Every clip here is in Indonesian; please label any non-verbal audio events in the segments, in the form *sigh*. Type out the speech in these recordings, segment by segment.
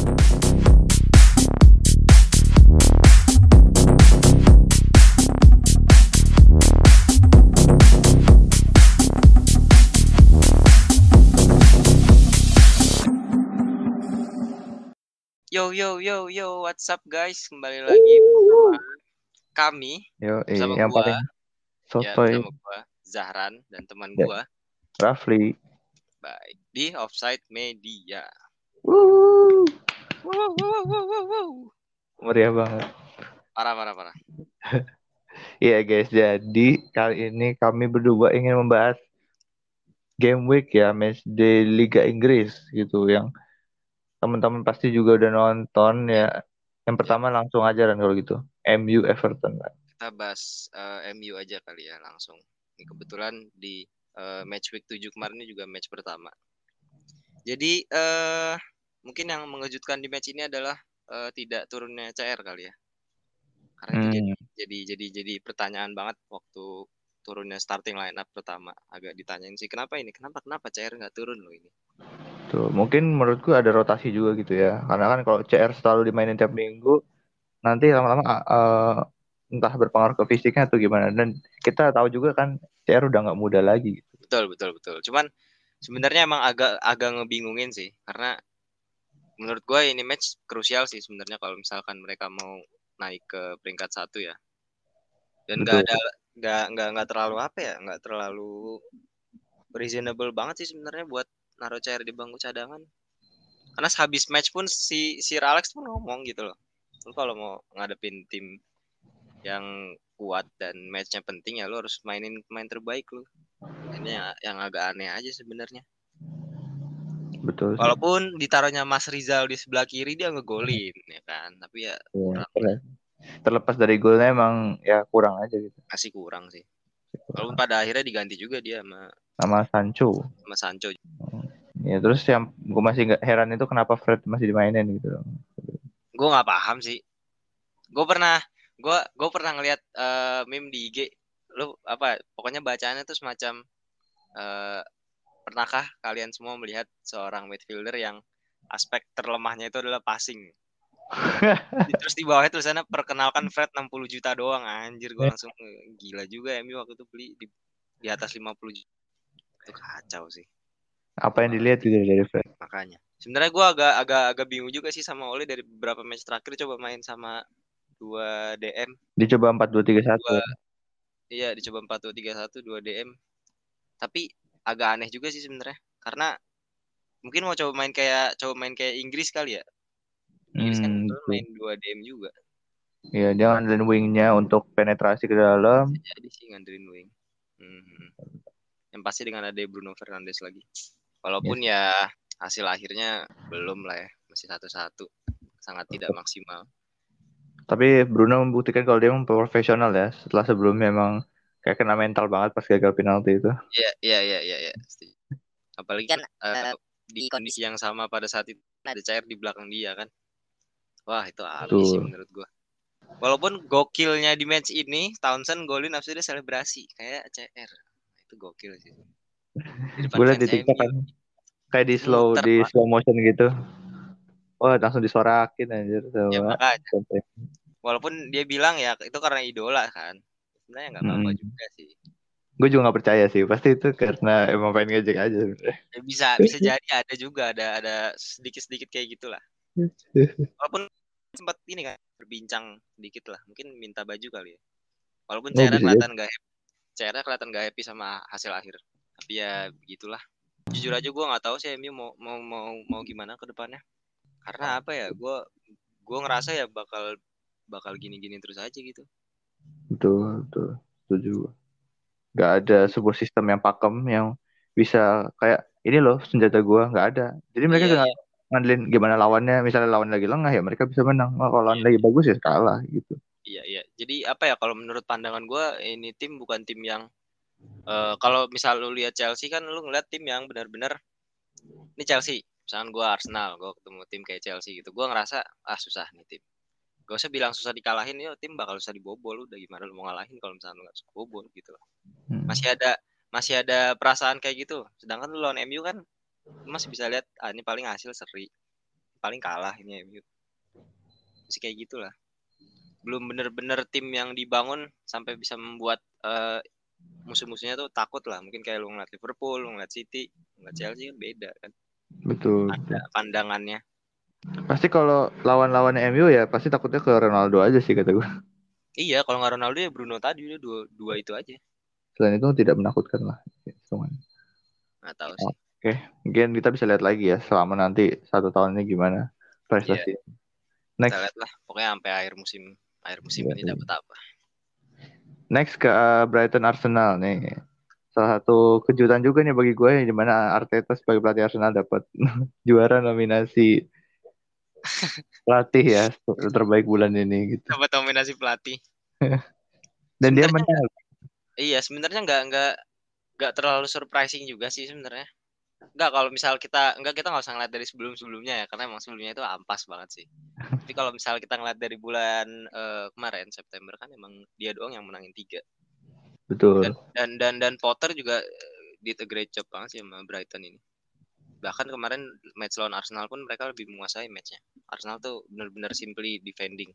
Yo yo yo yo, what's up guys? Kembali lagi bersama kami Yo, eh, bersama yang gua, paling ya sotoy bersama gua Zahran dan teman Ya. gua Rafli. baik di Offside Media. Wuh, Wow, wow, wow, wow, wow. meriah banget. Parah parah parah. *laughs* Iya guys, jadi kali ini kami berdua ingin membahas game week ya, match di Liga Inggris gitu yang teman-teman pasti juga udah nonton ya. Yang pertama langsung aja kan kalau gitu. MU Everton kan. Kita bahas eh, MU aja kali ya langsung. Ini kebetulan di eh, match week 7 kemarin ini juga match pertama. Jadi eh mungkin yang mengejutkan di match ini adalah eh, tidak turunnya CR kali ya. Karena itu jadi Hmm, jadi jadi jadi pertanyaan banget waktu turunnya starting line up pertama agak ditanyain sih kenapa ini kenapa kenapa CR nggak turun loh ini tuh mungkin menurutku ada rotasi juga gitu ya. Karena kan kalau CR selalu dimainin tiap minggu, nanti lama-lama eh, entah berpengaruh ke fisiknya atau gimana. Dan kita tahu juga kan CR udah nggak muda lagi. betul betul betul cuman sebenarnya emang agak agak ngebingungin sih karena menurut gue ini match krusial sih sebenarnya kalau misalkan mereka mau naik ke peringkat satu ya. Dan nggak ada nggak nggak nggak terlalu apa ya nggak terlalu reasonable banget sih sebenarnya buat naruh CR di bangku cadangan. Karena habis match pun si si Alex pun ngomong gitu loh. Lu kalau mau ngadepin tim yang kuat dan matchnya penting ya lu harus mainin pemain terbaik lu. Ini yang, yang agak aneh aja sebenarnya Betul. walaupun ditaruhnya Mas Rizal di sebelah kiri dia ngegolin *laughs* ya kan? Tapi ya terle- terlepas dari golnya emang ya kurang aja gitu. masih kurang sih. Walaupun pada akhirnya diganti juga dia sama Sama Sancho. sama Sancho. Ya terus yang gue masih nggak heran itu kenapa Fred masih dimainin gitu. gue nggak paham sih. Gue pernah gue gue pernah ngeliat eh, meme di IG lu apa pokoknya bacaannya tuh semacam eh, pernahkah kalian semua melihat seorang midfielder yang aspek terlemahnya itu adalah passing? *laughs* Terus di bawahnya tulisannya perkenalkan Fred 60 juta doang. Anjir gue langsung eh, gila juga MU waktu itu beli di, di atas 50 juta. Itu kacau sih. Apa yang dilihat gitu dari Fred? makanya. Sebenarnya gue agak agak agak bingung juga sih sama Ole dari beberapa match terakhir coba main sama dua DM Dicoba 4 2 3 1. dua iya dicoba empat dua tiga satu dua DM tapi agak aneh juga sih sebenarnya. Karena mungkin mau coba main kayak coba main kayak Inggris kali ya? Inggris kan Hmm, betul. main dua DM juga. Iya, dia ngandelin wingnya untuk penetrasi ke dalam. jadi sih ngandelin wing. Mhm. yang pasti dengan ada Bruno Fernandes lagi. Walaupun ya hasil akhirnya belum lah ya. Masih satu-satu. Sangat tidak maksimal. Tapi Bruno membuktikan kalau dia memang profesional ya. Setelah sebelumnya memang kayak kena mental banget pas gagal penalti itu. Iya, iya, iya, iya, iya. Apalagi Kan, eh, di di kondisi yang sama pada saat itu ada cair di belakang dia kan. Wah, itu habis sih menurut gua. Walaupun gokilnya di match ini, Townsend golin habis dia selebrasi kayak CR. Itu gokil sih. Gue liat di TikTok kan kayak di slow Muter, di slow motion gitu. Wah, langsung disorakin anjir Ya sama makanya, walaupun dia bilang ya itu karena idola kan. Sebenarnya nggak apa-apa Hmm. juga sih. Gue juga gak percaya sih. Pasti itu karena emang pengen ngejek aja sebenarnya. Ya, bisa bisa jadi ada juga ada ada sedikit-sedikit kayak gitulah. Walaupun sempat ini kan berbincang sedikit lah, mungkin minta baju kali ya. Walaupun Oh, CR bisa kelihatan gak happy, CR kelihatan gak happy sama hasil akhir. Tapi ya begitulah. Jujur aja gue nggak tahu sih MU mau mau mau mau gimana ke depannya. Karena apa ya, gue gue ngerasa ya bakal bakal gini-gini terus aja gitu. Betul, betul. Setuju. gua. Gak ada sebuah sistem yang pakem yang bisa kayak ini loh senjata gua nggak ada. Jadi mereka nggak ngandelin gimana lawannya. Misalnya lawan lagi lengah ya mereka bisa menang. Wah, kalau lawan Iya. lagi bagus ya kalah gitu. Iya iya. Jadi apa ya kalau menurut pandangan gue ini tim bukan tim yang eh kalau misal lu lihat Chelsea kan lu ngeliat tim yang benar-benar ini Chelsea. Misalkan gue Arsenal, gue ketemu tim kayak Chelsea gitu. Gue ngerasa ah susah nih tim. Gak usah bilang susah dikalahin ya tim bakal susah dibobol udah gimana lu mau ngalahin kalau misalnya lu gak suka bobol gitu loh. Hmm. Masih ada masih ada perasaan kayak gitu. Sedangkan lu lawan MU kan lu masih bisa lihat ah ini paling hasil seri. paling kalah ini MU masih kayak gitulah belum bener-bener tim yang dibangun sampai bisa membuat uh, musuh-musuhnya tuh takut lah mungkin kayak lu ngeliat Liverpool lu ngeliat City ngeliat Chelsea kan beda kan betul ada pandangannya pasti kalau lawan-lawannya MU ya pasti takutnya ke Ronaldo aja sih kata gue iya kalau nggak Ronaldo ya Bruno tadi udah dua dua itu aja. Selain itu tidak menakutkan lah cuman nggak tahu sih. Oke mungkin kita bisa lihat lagi ya selama nanti satu tahun ini gimana prestasi. Yeah. next. kita lihat lah pokoknya sampai akhir musim akhir musim yeah, ini iya. dapat apa. Next ke uh, Brighton Arsenal nih. Salah satu kejutan juga nih bagi gue di mana Arteta sebagai pelatih Arsenal dapat *laughs* juara nominasi pelatih ya terbaik bulan ini gitu. Dapat nominasi pelatih. *laughs* Dan dia menang. Iya, sebenarnya nggak nggak nggak terlalu surprising juga sih sebenarnya. Enggak kalau misal kita enggak kita nggak usah ngeliat dari sebelum-sebelumnya ya karena emang sebelumnya itu ampas banget sih. Tapi kalau misal kita ngeliat dari bulan uh, kemarin September kan emang dia doang yang menangin tiga. Betul. Dan dan dan, dan Potter juga eh, did a great job banget sih sama Brighton ini. Bahkan kemarin match lawan Arsenal pun mereka lebih menguasai matchnya. Arsenal tuh benar-benar simply defending.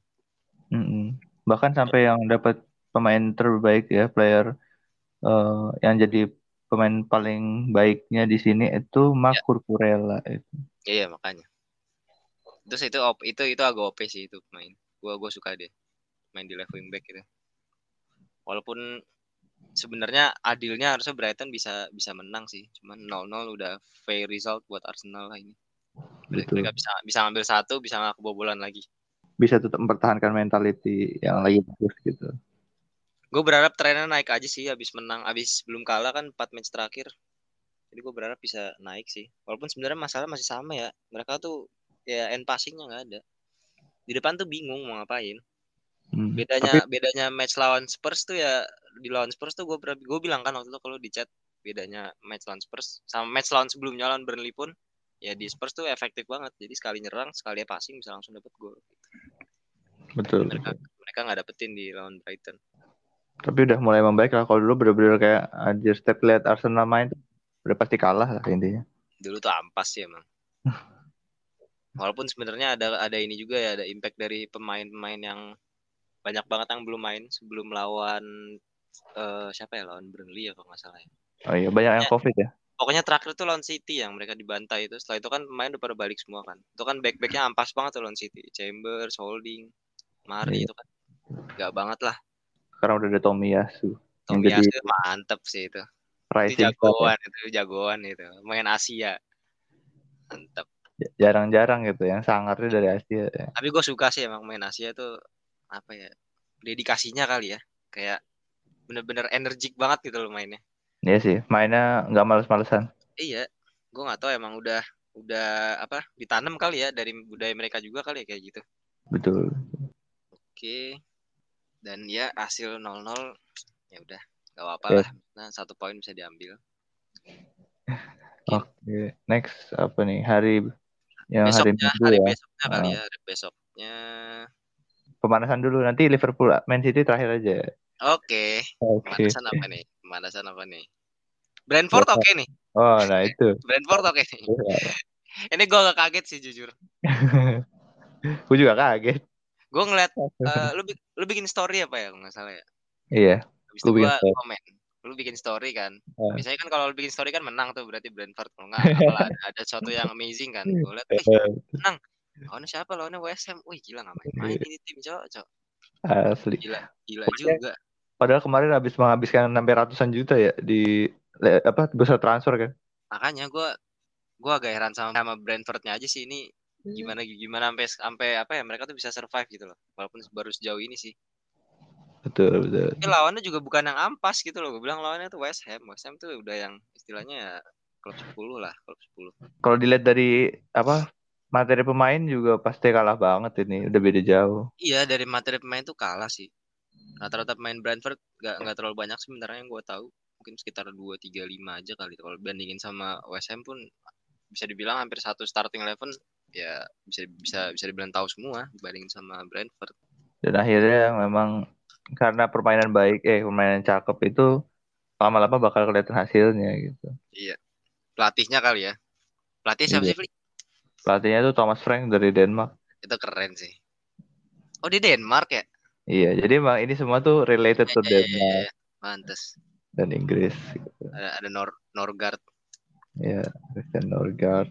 Mm -hmm. Bahkan sampai yang dapat pemain terbaik ya player uh, yang jadi pemain paling baiknya di sini itu Mark ya. Kurkurela itu. Iya makanya. Terus itu op, itu itu agak OP sih itu pemain. Gua gua suka deh main di left wing back itu. Walaupun sebenarnya adilnya harusnya Brighton bisa bisa menang sih. Cuman 0-0 udah fair result buat Arsenal lah ini. Betul. Mereka bisa bisa ngambil satu, bisa nggak kebobolan lagi. Bisa tetap mempertahankan mentality yang lagi bagus gitu gue berharap trennya naik aja sih habis menang habis belum kalah kan 4 match terakhir jadi gue berharap bisa naik sih walaupun sebenarnya masalah masih sama ya mereka tuh ya end passingnya nggak ada di depan tuh bingung mau ngapain hmm. bedanya Tapi... bedanya match lawan Spurs tuh ya di lawan Spurs tuh gue gue bilang kan waktu itu kalau di chat bedanya match lawan Spurs sama match lawan sebelumnya lawan Burnley pun ya di Spurs tuh efektif banget jadi sekali nyerang sekali passing bisa langsung dapet gol betul mereka mereka nggak dapetin di lawan Brighton tapi udah mulai membaik lah. Kalau dulu bener-bener kayak anjir step lihat Arsenal main udah pasti kalah lah intinya. Dulu tuh ampas sih emang. *laughs* Walaupun sebenarnya ada ada ini juga ya ada impact dari pemain-pemain yang banyak banget yang belum main sebelum lawan uh, siapa ya lawan Burnley ya kalau nggak salah ya. Oh iya banyak yang covid ya. Pokoknya terakhir tuh lawan City yang mereka dibantai itu. Setelah itu kan pemain udah pada balik semua kan. Itu kan back-backnya ampas banget tuh lawan City. Chambers, Holding, Mari iya. itu kan. Gak banget lah sekarang udah ada Tomiyasu. Tomiyasu jadi... mantep sih itu. Rising itu jagoan itu jagoan itu. Main Asia. Mantep. Jarang-jarang gitu yang sangarnya dari Asia. Ya. Tapi gue suka sih emang main Asia tuh apa ya dedikasinya kali ya kayak bener-bener energik banget gitu loh mainnya. Iya sih mainnya nggak males-malesan. Iya, gue nggak tahu emang udah udah apa ditanam kali ya dari budaya mereka juga kali ya kayak gitu. Betul. Oke dan ya hasil 0-0 ya udah gak apa-apa yeah. lah nah satu poin bisa diambil oke okay. next apa nih hari yang besoknya, hari, hari ya? besoknya kali ya hari besoknya pemanasan dulu nanti Liverpool Man City terakhir aja oke. Okay. okay. pemanasan apa nih? Pemanasan apa nih? Brentford oke. okay nih. Oh nah itu. Brentford oke okay nih. Iya. ini gue gak kaget sih jujur. *laughs* Gue juga kaget. Gue ngeliat uh, lu lu bikin story apa ya nggak salah ya? Iya. Habis itu gue komen lu bikin story kan. Uh. biasanya kan kalau lu bikin story kan menang tuh berarti Brentford. Kalau nggak ada, *laughs* ada sesuatu yang amazing kan. Gue liat wih menang. Lawannya siapa? Lawannya WSM wih gila nggak main-main ini tim cowok asli. Gila gila juga padahal kemarin habis menghabiskan sampai ratusan juta ya di apa besar transfer kan? Makanya gue gue agak heran sama sama Brentfordnya aja sih. Ini Iya. gimana gimana sampai sampai apa ya mereka tuh bisa survive gitu loh. Walaupun baru sejauh ini sih. Betul betul. Tapi lawannya juga bukan yang ampas gitu loh. Gue bilang lawannya tuh West Ham. West Ham tuh udah yang istilahnya ya klub 10 lah klub 10 kalau dilihat dari apa materi pemain juga pasti kalah banget ini. Udah beda jauh. Iya dari materi pemain tuh kalah sih rata-rata pemain Brentford gak, gak terlalu banyak sebenarnya yang gue tahu mungkin sekitar dua tiga lima aja kali kalau bandingin sama West Ham pun bisa dibilang hampir satu starting eleven ya bisa bisa bisa dibilang tahu semua dibandingin sama Brentford. Dan akhirnya memang karena permainan baik eh permainan cakep itu lama-lama bakal kelihatan hasilnya gitu. Iya. Pelatihnya kali ya. Pelatih siapa iya. sih, Pelatihnya tuh Thomas Frank dari Denmark. Itu keren sih. Oh di Denmark ya? Iya, jadi emang ini semua tuh related to Iya, iya, iya, Denmark iya. Pantes. dan Inggris. Gitu. Ada, ada Nor Norgard. Iya, Christian Norgard.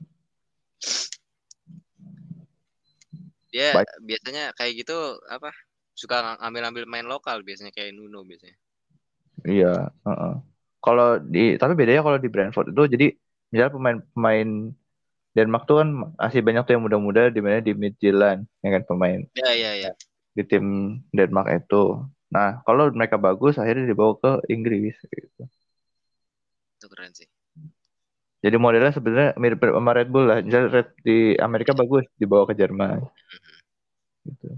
Dia Baik. biasanya kayak gitu apa? Suka ngambil-ambil main lokal biasanya kayak Nuno biasanya. Iya, heeh. Kalau di tapi bedanya kalau di Brentford itu jadi misalnya pemain-pemain Denmark tuh kan masih banyak tuh yang muda-muda di mana di Midtjylland ya kan pemain Ya ya ya. Di tim Denmark itu. Nah, kalau mereka bagus akhirnya dibawa ke Inggris gitu. Itu keren sih. Jadi modelnya sebenarnya mirip sama Red Bull lah. Misalnya Red di Amerika bagus dibawa ke Jerman gitu.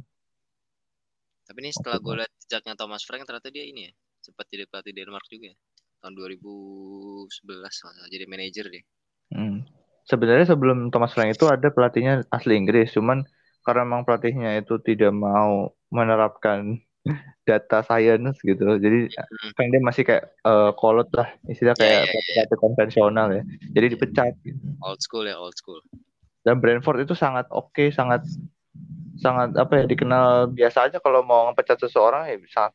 Tapi ini setelah gue lihat jejaknya Thomas Frank ternyata dia ini ya sempat jadi pelatih Denmark juga ya. Tahun 2011 masalah jadi manajer deh. Hmm. Sebenarnya sebelum Thomas Frank itu ada pelatihnya asli Inggris, cuman karena memang pelatihnya itu tidak mau menerapkan data science gitu, jadi Hmm. kan dia masih kayak eh, kolot lah, istilah Ya, kayak ya, ya. pelatih konvensional ya, jadi dipecat. Gitu. Old school ya old school. Dan Brentford itu sangat oke, sangat sangat apa ya dikenal biasa aja kalau mau ngepecat seseorang ya bisa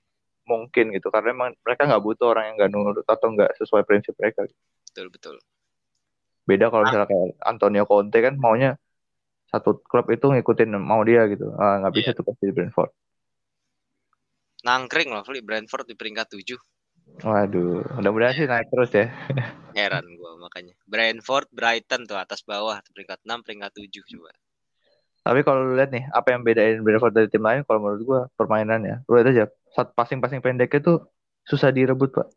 mungkin gitu, karena emang mereka nggak butuh orang yang nggak nurut atau nggak sesuai prinsip mereka. Betul betul. Beda kalau misalnya kayak Antonio Conte kan maunya satu klub itu ngikutin mau dia gitu. Ah, nggak bisa Iya. tuh pasti di Brentford. Nangkring loh. Brentford di peringkat 7. Waduh, mudah-mudahan sih naik terus ya. *laughs* Heran gua makanya. Brentford, Brighton tuh atas bawah peringkat 6, peringkat 7 coba. Tapi kalau lu lihat nih, apa yang bedain Brentford dari tim lain? Kalau menurut gua permainannya, lu lihat aja, saat passing-passing pendeknya tuh susah direbut pak.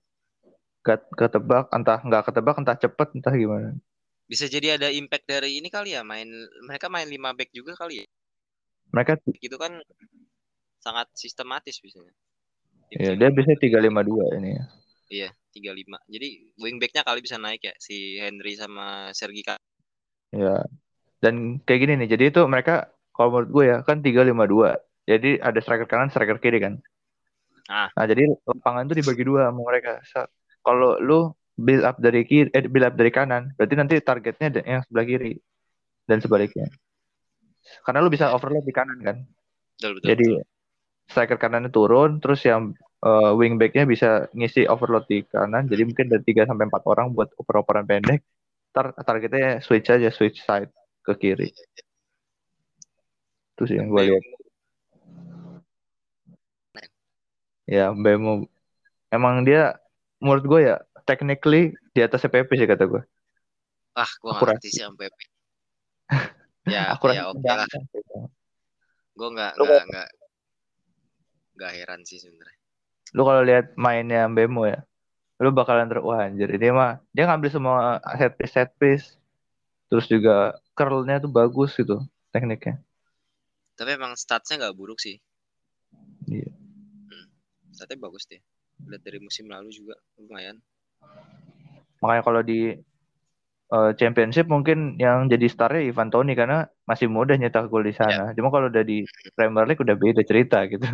Gak ketebak, entah nggak ketebak, entah cepet, entah gimana. Bisa jadi ada impact dari ini kali ya, main mereka main 5 back juga kali ya. Mereka, Gitu kan sangat sistematis biasanya. ya, dia bisa 352 ini ya. Iya, 35. Jadi wingbacknya kali bisa naik ya si Henry sama Sergi Ka- Ya. Dan kayak gini nih, jadi itu mereka kalau menurut gue ya kan 352. Jadi ada striker kanan, striker kiri kan. Ah. Nah, jadi lapangan tuh dibagi dua sama mereka. Kalau lu build up dari kiri, eh, build up dari kanan, berarti nanti targetnya ada yang sebelah kiri dan sebaliknya. Karena lu bisa overlap di kanan kan. Betul betul. Jadi betul. striker kanannya turun, terus yang eh, wingbacknya bisa ngisi overload di kanan. Jadi mungkin dari 3 sampai 4 orang buat oper-operan pendek. Tar targetnya switch aja, switch side ke kiri. Itu sih yang gue lihat. Ya, Bemo emang dia menurut gue ya technically di atas PP sih kata gue. Ah, nggak ngerti sih sampai *laughs* ya, Aku ya oke lah. Gue nggak nggak nggak nggak heran sih sebenarnya. Lu kalau lihat mainnya Bemo ya, lu bakalan ter wah anjir ini mah dia ngambil semua set piece set piece. Terus juga curlnya tuh bagus gitu tekniknya. Tapi emang statsnya nggak buruk sih. Iya. Hmm. Statnya bagus deh. Lihat dari musim lalu juga lumayan. Makanya kalau di eh, championship mungkin yang jadi starnya Ivan Toni karena masih muda nyetak gol di sana. Cuma kalau udah di Premier League udah beda cerita gitu.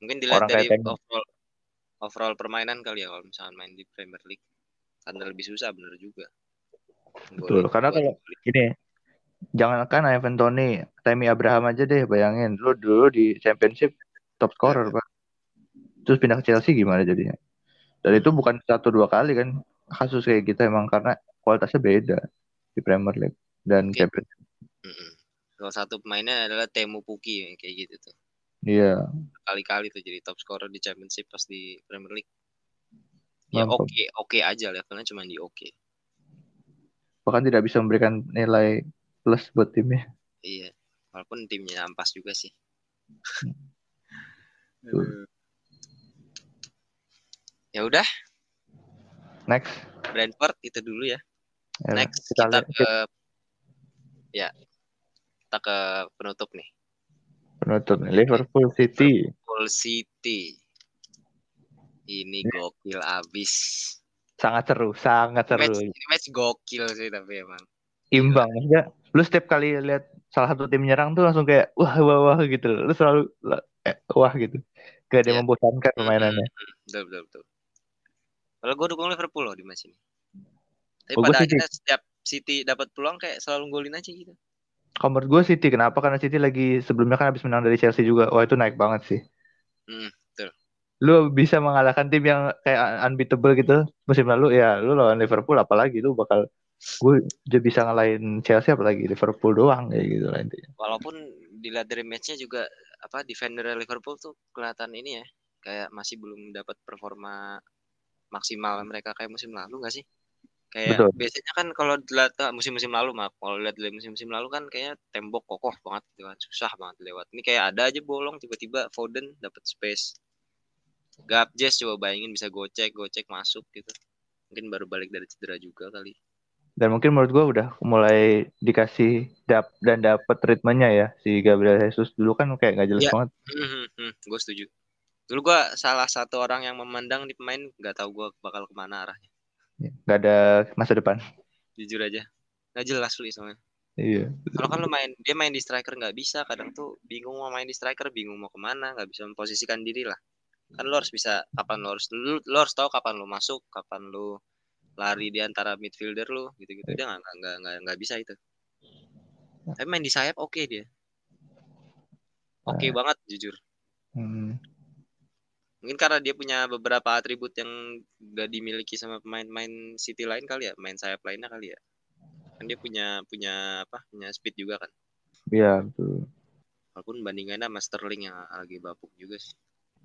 Mungkin dilihat Orang dari overall overall permainan kali ya kalau misalnya main di Premier League. Karena lebih susah bener juga. Betul, karena kalau- Gini, jangankan Ivan Toni, Tammy Abraham aja deh bayangin. Lu dulu di championship top scorer, Pak. Terus pindah ke Chelsea gimana jadinya? Dan itu bukan satu dua kali kan kasus kayak gitu emang karena kualitasnya beda di Premier League dan Oke. Champions. Salah satu pemainnya adalah Temu Puki yang kayak gitu tuh. Iya, Kali-kali tuh jadi top scorer di Championship pas di Premier League. Ya oke, oke aja levelnya cuma di oke. bahkan tidak bisa memberikan nilai plus buat timnya. Iya. Walaupun timnya ampas juga sih. Betul. Ya udah, Next, Brentford itu dulu ya. ya, Next kita kita ke ya kita ke penutup nih. penutup nih. Liverpool City. Liverpool City. Ini gokil abis. Sangat seru, sangat seru. Match, ini match gokil sih tapi emang. Imbang maksudnya. Lu setiap kali lihat salah satu tim nyerang tuh langsung kayak wah wah wah gitu. Lu selalu eh, wah gitu. Gak ada yang Iya. membosankan permainannya. Betul betul betul. Kalau gue dukung Liverpool loh di match ini. Tapi Oh, pada akhirnya setiap City dapat peluang kayak selalu golin aja gitu. Kalau menurut gue City kenapa? Karena City lagi sebelumnya kan habis menang dari Chelsea juga. Wah itu naik banget sih. Hmm, betul. Lu bisa mengalahkan tim yang kayak unbeatable gitu musim lalu ya lu lawan Liverpool apalagi lu bakal gue udah bisa ngalahin Chelsea apalagi Liverpool doang kayak gitu lah intinya. Walaupun dilihat dari matchnya juga apa defender Liverpool tuh kelihatan ini ya kayak masih belum dapat performa maksimal mereka kayak musim lalu gak sih? Kayak Betul. biasanya kan kalau dilihat ah, musim-musim lalu maaf, kalau lihat dari musim-musim lalu kan kayak tembok kokoh banget gitu kan, susah banget lewat. Ini kayak ada aja bolong tiba-tiba Foden dapat space. Gapjes coba bayangin bisa gocek, gocek masuk gitu. Mungkin baru balik dari cedera juga kali. Dan mungkin menurut gue udah mulai dikasih dap dan dapet ritmenya ya si Gabriel Jesus dulu kan kayak nggak jelas Iya. banget. Hmm, hmm, gue setuju. Dulu gue salah satu orang yang memandang di pemain nggak tahu gue bakal ke mana arahnya. Nggak ada masa depan. Jujur aja, nggak jelas lu soalnya. Iya. Kalau kan lu main, dia main di striker nggak bisa, kadang tuh bingung mau main di striker, bingung mau ke mana, nggak bisa memposisikan diri lah. Kan lu harus bisa kapan lu harus lu, lu harus tahu kapan lu masuk, kapan lu lari di antara midfielder lu, gitu-gitu dia nggak nggak nggak nggak bisa itu. Tapi main di sayap oke dia, oke banget jujur. Hmm. Mungkin karena dia punya beberapa atribut yang gak dimiliki sama pemain-pemain City lain kali ya, main sayap lainnya kali ya. Kan dia punya punya apa? Punya speed juga kan. Iya betul. Walaupun bandingannya sama Sterling yang lagi bapuk juga sih.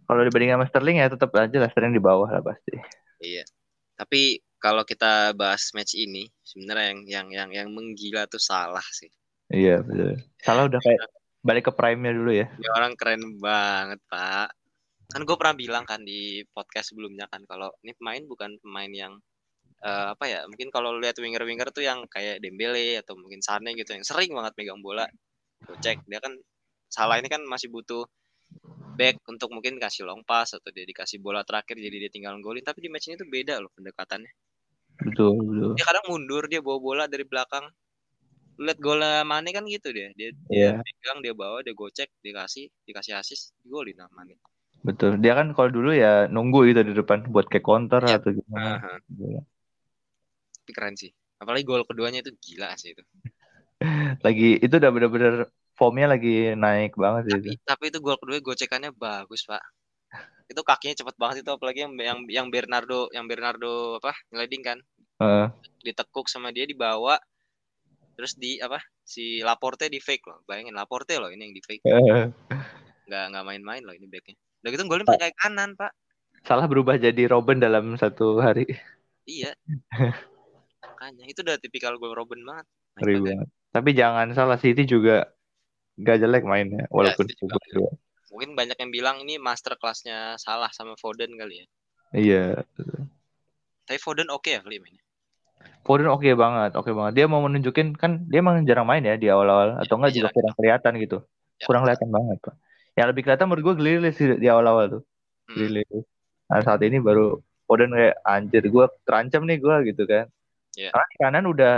Kalau dibandingkan sama Sterling ya tetap aja lah Sterling di bawah lah pasti. Iya. Tapi kalau kita bahas match ini, sebenarnya yang yang yang yang menggila tuh salah sih. Iya betul. Salah udah kayak balik ke prime-nya dulu ya. Dia orang keren banget, Pak. Kan gue pernah bilang kan di podcast sebelumnya kan kalau ini pemain bukan pemain yang eh, apa ya? Mungkin kalau lihat winger-winger tuh yang kayak Dembele atau mungkin Sane gitu yang sering banget megang bola. Gocek, dia kan salah ini kan masih butuh back untuk mungkin kasih long pass atau dia dikasih bola terakhir jadi dia tinggal golin tapi di match ini tuh beda loh pendekatannya Betul betul. dia kadang mundur dia bawa bola dari belakang lihat golnya Mane kan gitu dia dia Iya pegang dia bawa dia gocek dikasih dikasih assist golin sama Mane betul. Dia kan kalau dulu ya nunggu gitu di depan buat kayak counter Iya. atau gimana. Aha, Iya. tapi keren sih apalagi gol keduanya itu gila sih itu *laughs* Lagi itu udah bener-bener formnya lagi naik banget sih itu. tapi tapi itu gol kedua gocekannya bagus pak itu kakinya cepet banget itu apalagi yang yang yang Bernardo yang Bernardo apa ngeleding kan Heeh. ditekuk sama dia dibawa terus di apa si Laporte di fake loh bayangin Laporte loh ini yang di fake nggak nggak main-main loh ini backnya udah gitu golin pakai kanan pak Salah berubah jadi Robin dalam satu hari. iya makanya itu udah tipikal gol Robin banget banget. Tapi jangan salah City juga gak jelek mainnya walaupun City juga cukup dua. mungkin banyak yang bilang ini master kelasnya salah sama Foden kali ya Iya. tapi Foden oke ya kali mainnya Foden oke banget, oke banget. Dia mau menunjukin kan dia emang jarang main ya di awal-awal atau enggak dia juga jarang. kurang kelihatan gitu. Ya. Kurang kelihatan banget, Pak. Yang lebih kelihatan menurut gue Grealish sih di awal-awal tuh. Hmm. Grealish. Nah, saat ini baru Foden kayak anjir gue terancam nih gue gitu kan. Iya. Karena di kanan udah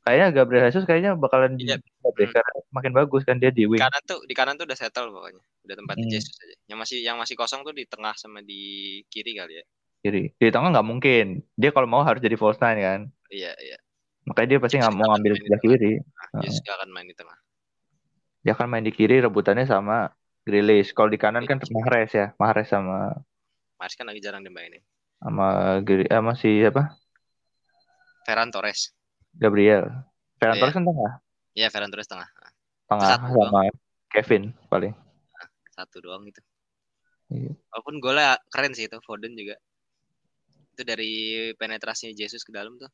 kayaknya Gabriel Jesus kayaknya bakalan Iya. di deh, Hmm. karena makin bagus kan dia di di wing. kanan tuh di kanan tuh udah settle pokoknya udah tempatnya Hmm. Jesus aja yang masih yang masih kosong tuh di tengah sama di kiri kali ya kiri. Di tengah nggak mungkin. Dia kalau mau harus jadi false nine kan. iya iya Makanya dia pasti nggak mau ngambil di sebelah kiri. nah, Jesus gak akan main di tengah Dia akan main di kiri rebutannya sama Grealish. Kalau di kanan kan Mahrez ya, Mahrez sama Maris kan lagi jarang dimainin sama Gri, eh, sama si apa? Ferran Torres Gabriel. Ferran Iya. Torres kan tengah, iya Ferran Torres tengah tengah Satu sama Kevin paling. satu doang itu Iya. walaupun golnya keren sih itu Foden juga itu dari penetrasinya Jesus ke dalam tuh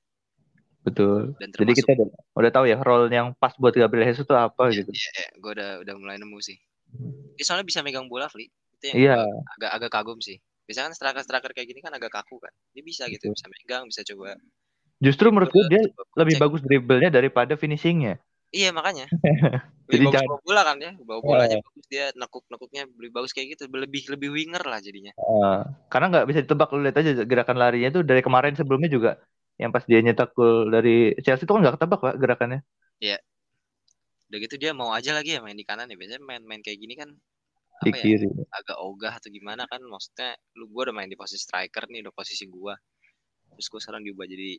Betul. dan Jadi termasuk kita udah, udah tahu ya role yang pas buat Gabriel Jesus itu apa gitu. iya, iya, gue udah udah mulai nemu sih dia soalnya bisa megang bola Fli itu yang Iya, gua agak agak kagum sih biasanya kan striker striker kayak gini kan agak kaku kan dia bisa gitu bisa megang bisa coba justru menurut gue dia lebih cek. bagus dribblenya daripada finishingnya. Iya makanya. *laughs* Jadi bagus jangan- bawa bola kan ya. Bawa bolanya Iya. bagus dia nekuk-nekuknya lebih bagus kayak gitu. Lebih lebih winger lah jadinya. Eh, karena nggak bisa ditebak lu lihat aja gerakan larinya tuh dari kemarin sebelumnya juga yang pas dia nyetak gol dari Chelsea itu kan nggak ketebak pak gerakannya. Udah gitu dia mau aja lagi ya main di kanan ya. Biasanya main-main kayak gini kan di apa ya kiri. agak ogah atau gimana kan maksudnya lu gua udah main di posisi striker nih udah posisi gua terus gua sekarang diubah jadi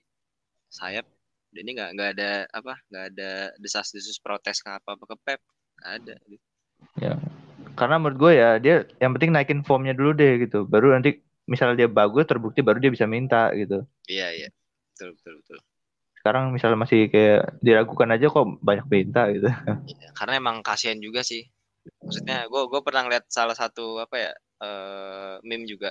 sayap ini nggak nggak ada apa nggak ada desas-desus protes ke apa apa ke Pep nggak ada Ya. Karena menurut gue ya dia yang penting naikin formnya dulu deh gitu. Baru nanti misalnya dia bagus terbukti baru dia bisa minta gitu. iya iya betul betul betul Sekarang misalnya masih kayak diragukan aja kok banyak minta gitu. Iya, karena emang kasihan juga sih. Maksudnya gue gue pernah lihat salah satu apa ya eh, meme juga.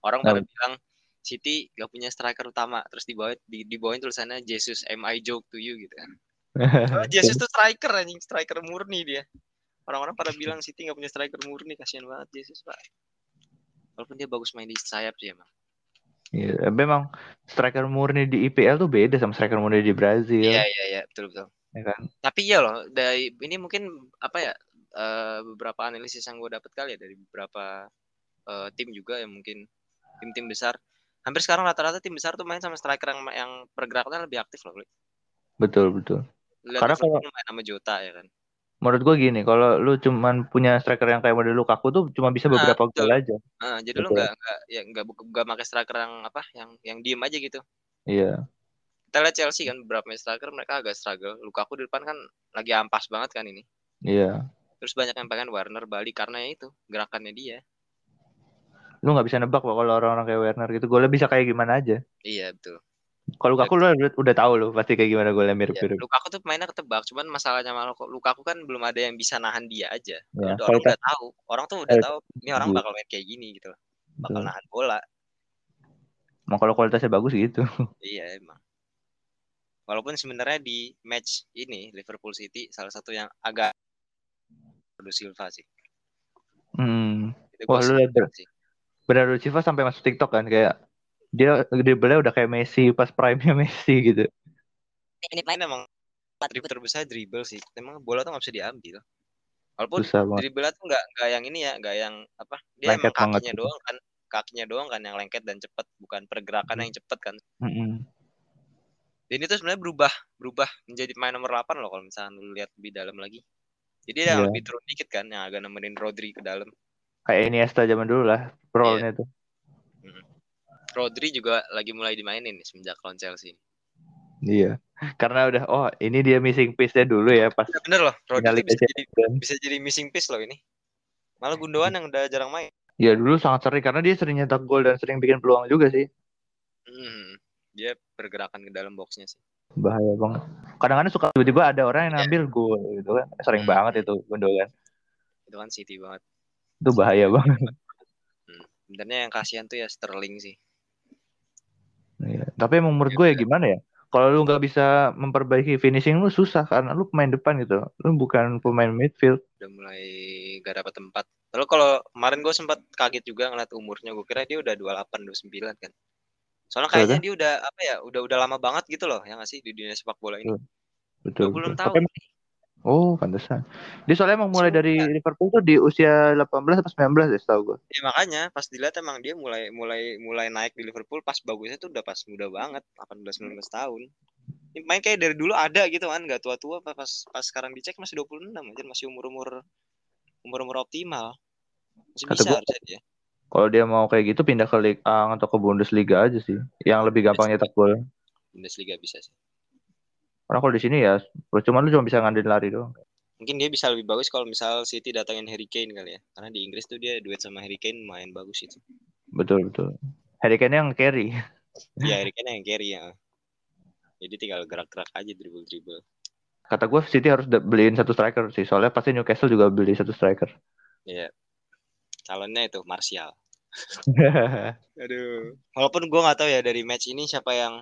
Orang pada bilang City gak punya striker utama. Terus di bawah di, di bawahnya tulisannya Jesus am I joke to you? gitu kan. Oh, *laughs* Jesus tuh striker anjing. Striker murni dia. Orang-orang pada bilang City gak punya striker murni. Kasihan banget Jesus pak. Walaupun dia bagus main di sayap sih emang Iya, memang striker murni di IPL tuh beda sama striker murni di Brazil, iya iya iya betul betul ya kan? tapi iya loh dari ini mungkin apa ya eh, beberapa analisis yang gue dapet kali ya dari beberapa eh, tim juga yang mungkin tim-tim besar hampir sekarang rata-rata tim besar tuh main sama striker yang yang pergerakannya lebih aktif loh. Betul betul. Lihat Karena Liverpool main sama Jota ya kan Menurut gue gini, kalau lu cuman punya striker yang kayak model Lukaku tuh cuma bisa Nah, beberapa betul. gol aja. Ah, jadi lu Betul. nggak nggak ya nggak nggak pakai striker yang apa yang yang diem aja gitu Iya, kita lihat Chelsea kan beberapa striker mereka agak struggle Lukaku di depan kan lagi ampas banget kan ini iya. terus banyak yang pengen Warner balik karena ya itu gerakannya dia Lu nggak bisa nebak kalau orang-orang kayak Werner gitu. Golnya bisa kayak gimana aja. iya betul Kalau Lukaku lu udah, udah tahu lu pasti kayak gimana golnya Ya, mirip-mirip. Lukaku tuh mainnya ketebak, cuman masalahnya malah kok Lukaku kan belum ada yang bisa nahan dia aja. Ya, Udah, orang udah tahu, orang tuh udah Eh, tahu ini orang iya. bakal main kayak gini gitu, bakal nahan bola. Mau kalau kualitasnya bagus gitu. *laughs* Iya emang. Walaupun sebenarnya di match ini Liverpool City salah satu yang agak Bernardo Silva sih. Hmm. Itu Wah, lu sih. Bernardo Silva sampai masuk TikTok kan kayak dia dribble udah kayak Messi pas prime-nya Messi gitu. Ini main emang dribble terbesar dribble sih. Emang bola tuh nggak bisa diambil. Walaupun Susah banget. dribble tuh nggak nggak yang ini ya, nggak yang apa? Dia Lengket emang kakinya banget doang kan, kakinya doang kan yang lengket dan cepat, bukan pergerakan yang cepat kan. Mm-mm. Dan itu sebenarnya berubah berubah menjadi pemain nomor 8 loh kalau misalnya lu lihat lebih dalam lagi. Jadi yang Iya. lebih turun dikit kan yang agak nemenin Rodri ke dalam. Kayak Iniesta zaman dulu lah role-nya tuh. Rodri juga lagi mulai dimainin nih semenjak lawan Chelsea. Iya. Karena udah oh ini dia missing piece-nya dulu ya pas Ya, bener loh, Rodri bisa jadi bisa jadi missing piece loh ini. Malah Gundogan yang udah jarang main. Ya dulu sangat sering karena dia sering nyetak gol dan sering bikin peluang juga sih. Hmm, dia pergerakan ke dalam boxnya sih. Bahaya banget. Kadang-kadang suka tiba-tiba ada orang yang ngambil gol gitu kan. Sering Hmm. banget itu Gundogan. Itu kan City banget. Itu bahaya banget. Hmm. Sebenarnya yang kasihan tuh ya Sterling sih. Tapi emang menurut gue ya gimana ya? Kalau lu nggak bisa memperbaiki finishing lu susah karena lu pemain depan gitu. Lu bukan pemain midfield. Udah mulai gak dapat tempat. Lalu kalau kemarin gue sempat kaget juga ngeliat umurnya. Gue kira dia udah 28, 29 kan. Soalnya kayaknya dia udah apa ya, udah udah lama banget gitu loh, ya nggak sih di dunia sepak bola ini. Betul. 20 betul. tahun. Tapi oh, pantesan. Dia soalnya emang mulai dari Liverpool tuh di usia 18 atau 19 ya setahu gue. Ya makanya pas dilihat emang dia mulai mulai mulai naik di Liverpool pas bagusnya tuh udah pas muda banget, 18 19 tahun. Ini main kayak dari dulu ada gitu kan, nggak tua-tua pas pas sekarang dicek masih 26 aja, masih umur-umur umur-umur optimal. Masih Kata bisa harusnya dia. Kalau dia mau kayak gitu pindah ke Liga atau ke Bundesliga aja sih. Yang lebih gampang nyetak gol. Bundesliga bisa sih. Karena kalau di sini ya cuma lu cuma bisa ngandelin lari doang. Mungkin dia bisa lebih bagus kalau misal City datangin Harry Kane kali ya. Karena di Inggris tuh dia duet sama Harry Kane main bagus itu. Betul betul. Harry Kane yang carry. Ya Harry Kane yang carry ya. Jadi tinggal gerak-gerak aja dribble-dribble. Kata gue City harus beliin satu striker sih. Soalnya pasti Newcastle juga beli satu striker. Iya. Calonnya itu Martial. *laughs* Aduh. Walaupun gue nggak tahu ya dari match ini siapa yang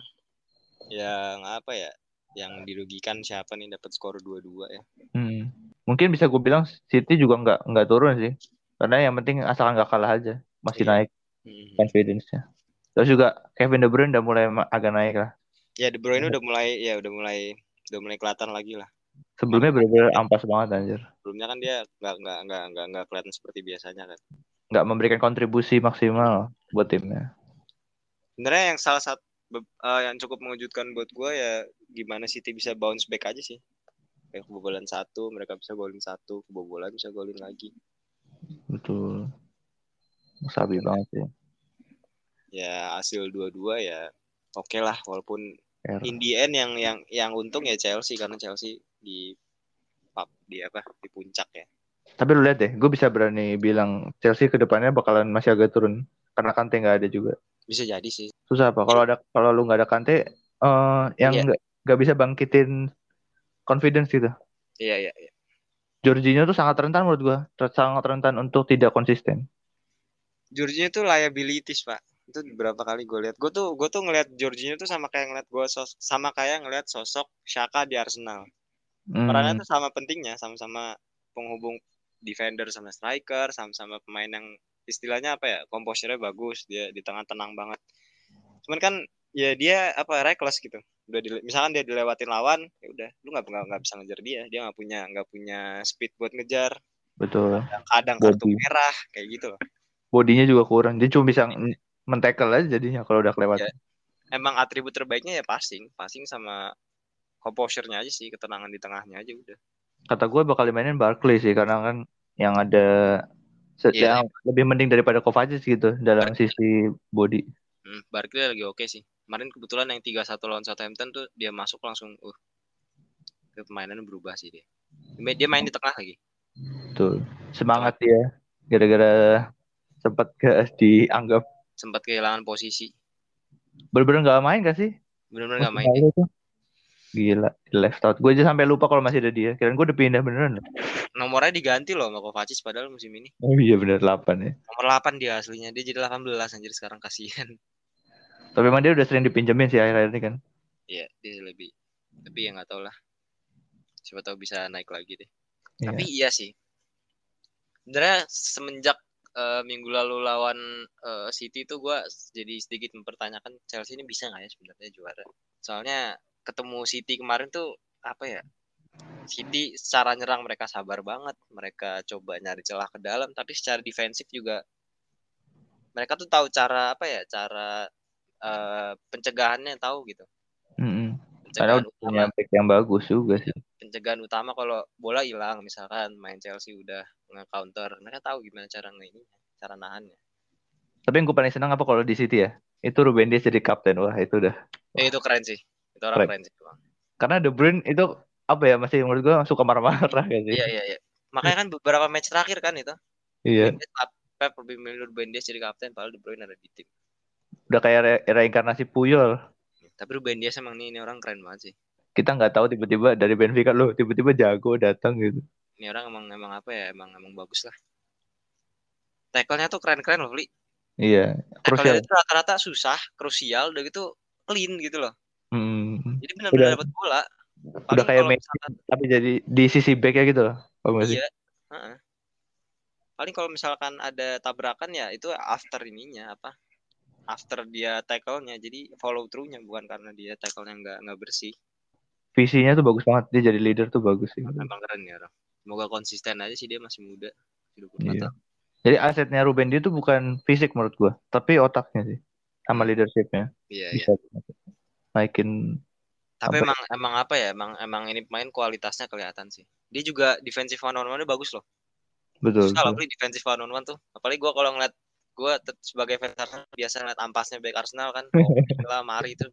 yang apa ya, yang dirugikan siapa nih dapat skor 2-2 ya. Hmm. Mungkin bisa gue bilang City juga nggak nggak turun sih. Karena yang penting asal nggak kalah aja. Masih Iya. naik Hmm. confidence-nya. Terus juga Kevin De Bruyne udah mulai agak naik lah. Ya De Bruyne udah mulai ya udah mulai udah mulai kelihatan lagi lah. Sebelumnya benar-benar ampas banget anjir. Sebelumnya kan dia nggak nggak nggak nggak nggak kelihatan seperti biasanya kan. Nggak memberikan kontribusi maksimal buat timnya. Sebenarnya yang salah satu eh, yang cukup mengejutkan buat gue ya gimana City bisa bounce back aja sih. Kayak kebobolan satu, mereka bisa golin satu, kebobolan bisa golin lagi. Betul. Sabi banget sih. Ya hasil dua-dua ya oke lah walaupun R. in the end yang yang yang untung ya Chelsea karena Chelsea di pub di apa di puncak ya Tapi lu lihat deh, gue bisa berani bilang Chelsea ke depannya bakalan masih agak turun karena Kante nggak ada juga. Bisa jadi sih Susah apa? Kalau ada kalau lu nggak ada Kante, eh yang Iya. nggak nggak bisa bangkitin confidence gitu. iya iya iya. Jorginho tuh sangat rentan menurut gua, sangat rentan untuk tidak konsisten. Jorginho tuh liabilities pak itu beberapa kali gue lihat gue tuh gue tuh ngelihat Jorginho tuh sama kayak ngeliat gue sos sama kayak ngelihat sosok Shaka di Arsenal Hmm, perannya tuh sama pentingnya sama-sama penghubung defender sama striker sama-sama pemain yang istilahnya apa ya komposernya bagus dia di tengah tenang banget cuman kan ya dia apa reckless gitu udah dile- misalkan dia dilewatin lawan ya udah lu nggak nggak bisa ngejar dia dia nggak punya nggak punya speed buat ngejar betul. kadang kartu Body. merah kayak gitu loh Bodinya juga kurang. Dia cuma bisa men-tackle aja jadinya kalau udah kelewat. Iya. emang atribut terbaiknya ya passing passing sama composernya aja sih ketenangan di tengahnya aja udah Kata gue bakal dimainin Barkley sih karena kan yang ada Iya. yang lebih mending daripada Kovacic gitu dalam sisi body. Hmm, Barkley lagi oke sih. Kemarin kebetulan yang 3-1 lawan Southampton tuh dia masuk langsung uh permainannya berubah sih dia. Dia main di tengah lagi. Tuh. Semangat dia gara-gara sempat ke dianggap Sempat kehilangan posisi. bener-bener nggak main gak sih? Benar-benar Musim main. dia. Gila, di left out. Gue aja sampai lupa kalau masih ada dia. Kirain gue udah pindah beneran. Nomornya diganti loh sama Kovacic padahal musim ini. Oh iya bener 8 ya. Nomor 8 dia aslinya. Dia jadi 18 anjir sekarang kasihan. Tapi emang dia udah sering dipinjemin sih akhir-akhir ini kan. Iya, dia lebih tapi ya nggak tahu lah. Siapa tahu bisa naik lagi deh. Iya. Tapi iya sih. Sebenarnya semenjak eh, minggu lalu lawan eh, City itu gue jadi sedikit mempertanyakan Chelsea ini bisa nggak ya sebenarnya juara. Soalnya ketemu City kemarin tuh apa ya? City secara nyerang mereka sabar banget, mereka coba nyari celah ke dalam, tapi secara defensif juga mereka tuh tahu cara apa ya, cara eh, pencegahannya tahu gitu. Karena Pencegahan punya utama back yang bagus juga sih. pencegahan utama kalau bola hilang misalkan main Chelsea udah nge-counter mereka tahu gimana cara ini cara nahannya Tapi yang gue paling senang apa kalau di City ya? Itu Ruben Dias jadi kapten. Wah itu udah. eh, itu keren sih itu orang Keren. keren, sih Bang. Karena De Bruyne itu apa ya masih menurut gue suka marah-marah kan sih. iya iya iya makanya kan beberapa match terakhir kan itu Iya. Pep lebih milih Dias jadi kapten padahal De Bruyne ada di tim Udah kayak re- reinkarnasi Puyol. tapi Ruben Dias emang nih ini orang keren banget sih Kita nggak tahu tiba-tiba dari Benfica loh tiba-tiba jago datang gitu. ini orang emang emang apa ya emang emang bagus lah tackle-nya tuh keren-keren loh Li Iya. Krusial. itu rata-rata susah krusial udah gitu clean gitu loh Hmm. jadi benar-benar Udah- dapat bola Udah Paling kayak kalau Messi misalkan tapi jadi di sisi back ya gitu loh. Sih? Iya. heeh. Paling kalau misalkan ada tabrakan ya itu after ininya apa? After dia tackle-nya. Jadi follow through-nya bukan karena dia tackle-nya nggak nggak bersih. Visinya tuh bagus banget. Dia jadi leader tuh bagus sih. Memang keren ya orang. Semoga konsisten aja sih dia masih muda. Masih 24 Iya. tahun. Jadi asetnya Ruben dia tuh bukan fisik menurut gua, tapi otaknya sih. Sama leadershipnya. Iya, iya. Naikin Tapi Apa emang emang apa ya? Emang emang ini pemain kualitasnya kelihatan sih. Dia juga defensive one on one bagus loh. betul. Susah betul. beli defensive one on one tuh. Apalagi gua kalau ngeliat gua tet- sebagai fans Arsenal biasa ngeliat ampasnya back Arsenal kan. Oh, *laughs* gila, mari itu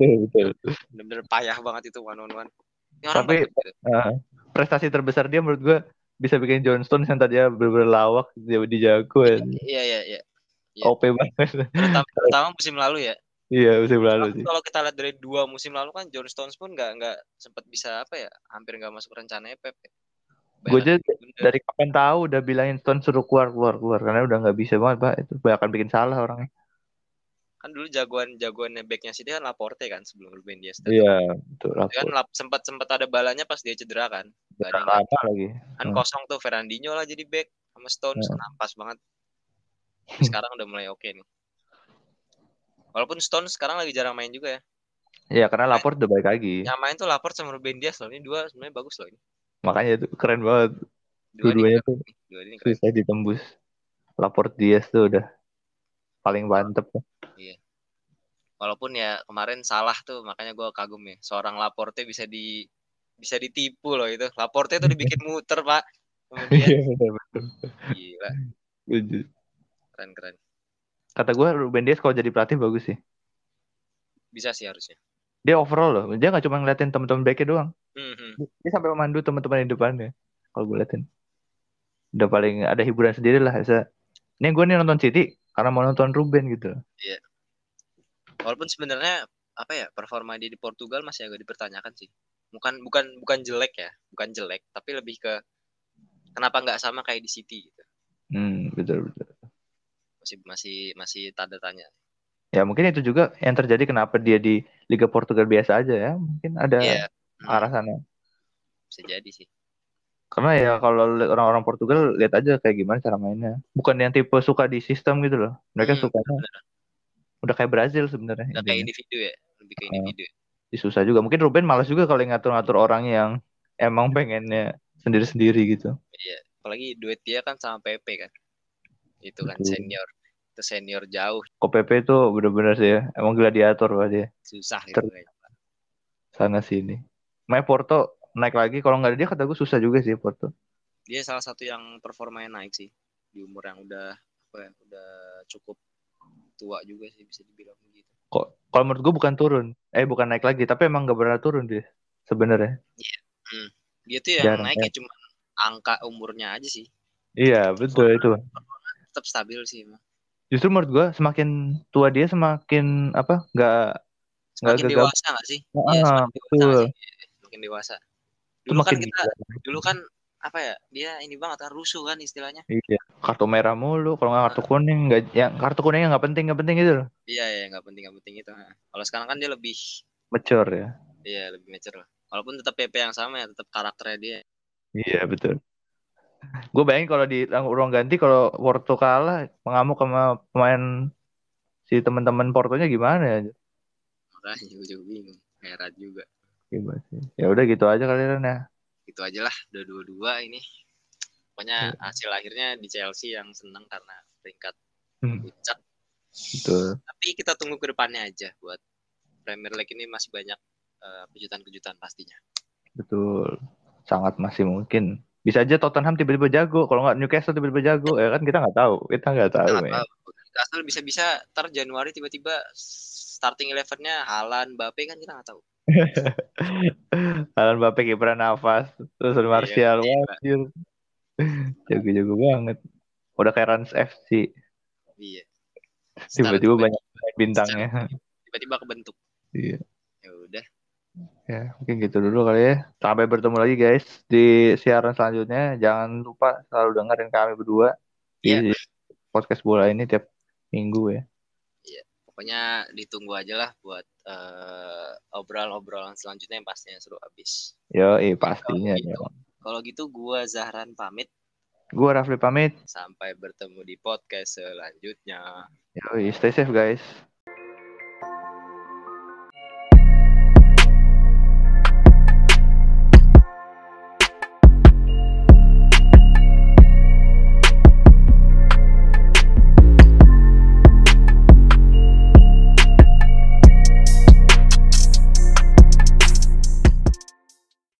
bener-bener payah banget itu one on one. Ini orang Tapi- gitu. Nah, prestasi terbesar dia menurut gua bisa bikin John Stones yang tadinya bener-bener lawak dia dijago ya. Iya iya iya. Iya. OP banget. Terutama, *laughs* terutama musim lalu ya. Iya, musim lalu sih. kalau kita lihat dari dua musim lalu kan John Stones pun nggak nggak sempat bisa apa ya, hampir nggak masuk rencananya Pep. ya. Gue aja dari kapan tahu udah bilangin Stones suruh keluar keluar keluar karena udah nggak bisa banget pak itu akan bikin salah orangnya. kan dulu jagoan jagoannya backnya sih dia kan Laporte kan sebelum Ruben Dias. Iya, betul. Kan lap, sempat sempat ada balanya pas dia cedera kan. Gak ada yang lama lagi. kan Hmm. kosong tuh Fernandinho lah jadi back sama Stones Hmm. nampas banget. *laughs* Sekarang udah mulai oke nih. Walaupun Stones sekarang lagi jarang main juga ya. Iya, karena lapor udah balik lagi. Yang main tuh Laporte sama Ruben Dias loh. Ini dua sebenarnya bagus loh ini. Makanya itu keren banget. Dua-duanya tuh Dua ini keren. susah ditembus. Lapor Diaz tuh udah paling mantep. Walaupun ya kemarin salah tuh makanya gue kagum ya. Seorang Laporte bisa di bisa ditipu loh itu. Laporte tuh dibikin muter pak. *laughs* Kemudian Iya, gila keren keren. Kata gue Ruben Dias kalau jadi pelatih bagus sih. Bisa sih harusnya. dia overall loh dia nggak cuma ngeliatin teman-teman backnya doang Mhm. dia sampai memandu teman-teman di depannya kalau gue liatin udah paling ada hiburan sendiri lah bisa ini gue nih nonton City karena mau nonton Ruben gitu Walaupun sebenarnya apa ya performa dia di Portugal masih agak dipertanyakan sih. Bukan bukan bukan jelek ya, bukan jelek, tapi lebih ke kenapa nggak sama kayak di City gitu. hmm betul betul Masih masih masih tanda tanya. ya mungkin itu juga yang terjadi kenapa dia di Liga Portugal biasa aja ya mungkin ada Iya. Hmm, arah sana bisa jadi sih. karena ya kalau orang-orang Portugal lihat aja kayak gimana cara mainnya bukan yang tipe suka di sistem gitu loh mereka Hmm, sukanya bener. udah kayak Brazil sebenarnya Udah kayak individu ya, lebih ke Oh. individu. ya. Jadi susah juga mungkin Ruben malas juga kalau ngatur-ngatur orang yang emang pengennya sendiri-sendiri gitu Iya. Apalagi duet dia kan sama Pepe kan. Itu kan Betul. senior. Itu senior jauh. Kok PP itu bener-bener sih ya emang gladiator lah dia susah gitu Ter- sana sini. Main Porto naik lagi kalau nggak ada dia kata gue susah juga sih Porto. Dia salah satu yang performanya naik sih di umur yang udah apa ya, udah cukup tua juga sih bisa dibilang begitu. kok kalau menurut gue bukan turun. Eh bukan naik lagi tapi emang nggak pernah turun dia sebenarnya. Dia tuh yang Jarang, naiknya cuma angka umurnya aja sih. iya betul itu. Tetap stabil sih emang. Justru menurut gue semakin tua dia semakin apa nggak nggak dewasa gak sih? Ah, Iya, semakin dewasa betul. nggak sih? Iya, Semakin dewasa. Dulu kan kita, gila. dulu kan apa ya? Dia ini banget kan rusuh kan istilahnya. iya kartu merah mulu kalau nggak kartu kuning nggak yang kartu kuningnya nggak penting nggak penting gitu loh Iya ya, nggak penting nggak penting itu. Kalau sekarang kan dia lebih, mature ya iya lebih mature lah. Walaupun tetap PP yang sama ya, tetap karakternya dia. iya betul gue bayangin kalau di ruang ganti kalau Porto kalah mengamuk sama pemain si teman-teman Portonya gimana ya Makanya gue juga bingung. Heran juga. Gimana sih? ya udah gitu aja kali Ren, ya Itu aja lah, udah dua-dua ini. Pokoknya hasil akhirnya di Chelsea yang seneng karena peringkat Hmm. puncak. betul Tapi kita tunggu ke depannya aja buat Premier League ini masih banyak eh, kejutan-kejutan pastinya. betul sangat masih mungkin bisa aja Tottenham tiba-tiba jago kalau nggak Newcastle tiba-tiba jago ya kan kita nggak tahu kita nggak tahu Kita tahu. Asal bisa-bisa ter Januari tiba-tiba starting elevennya Haaland, Mbappe kan kita nggak tahu. *laughs* Alan Mbappe kiperan nafas terus ada Martial iya. jago-jago banget udah kayak Rans FC Iya. tiba-tiba banyak bintangnya tiba-tiba kebentuk. iya Ya. Ya mungkin gitu dulu kali ya sampai bertemu lagi guys di siaran selanjutnya jangan lupa selalu dengerin kami berdua di Iya. podcast bola ini tiap minggu ya Pokoknya ditunggu aja lah buat eh, obrolan-obrolan selanjutnya yang pastinya seru abis. yo eh pastinya Kalau gitu, kalau gitu gua Zahran pamit. gua Rafli pamit Sampai bertemu di podcast selanjutnya. yo stay safe guys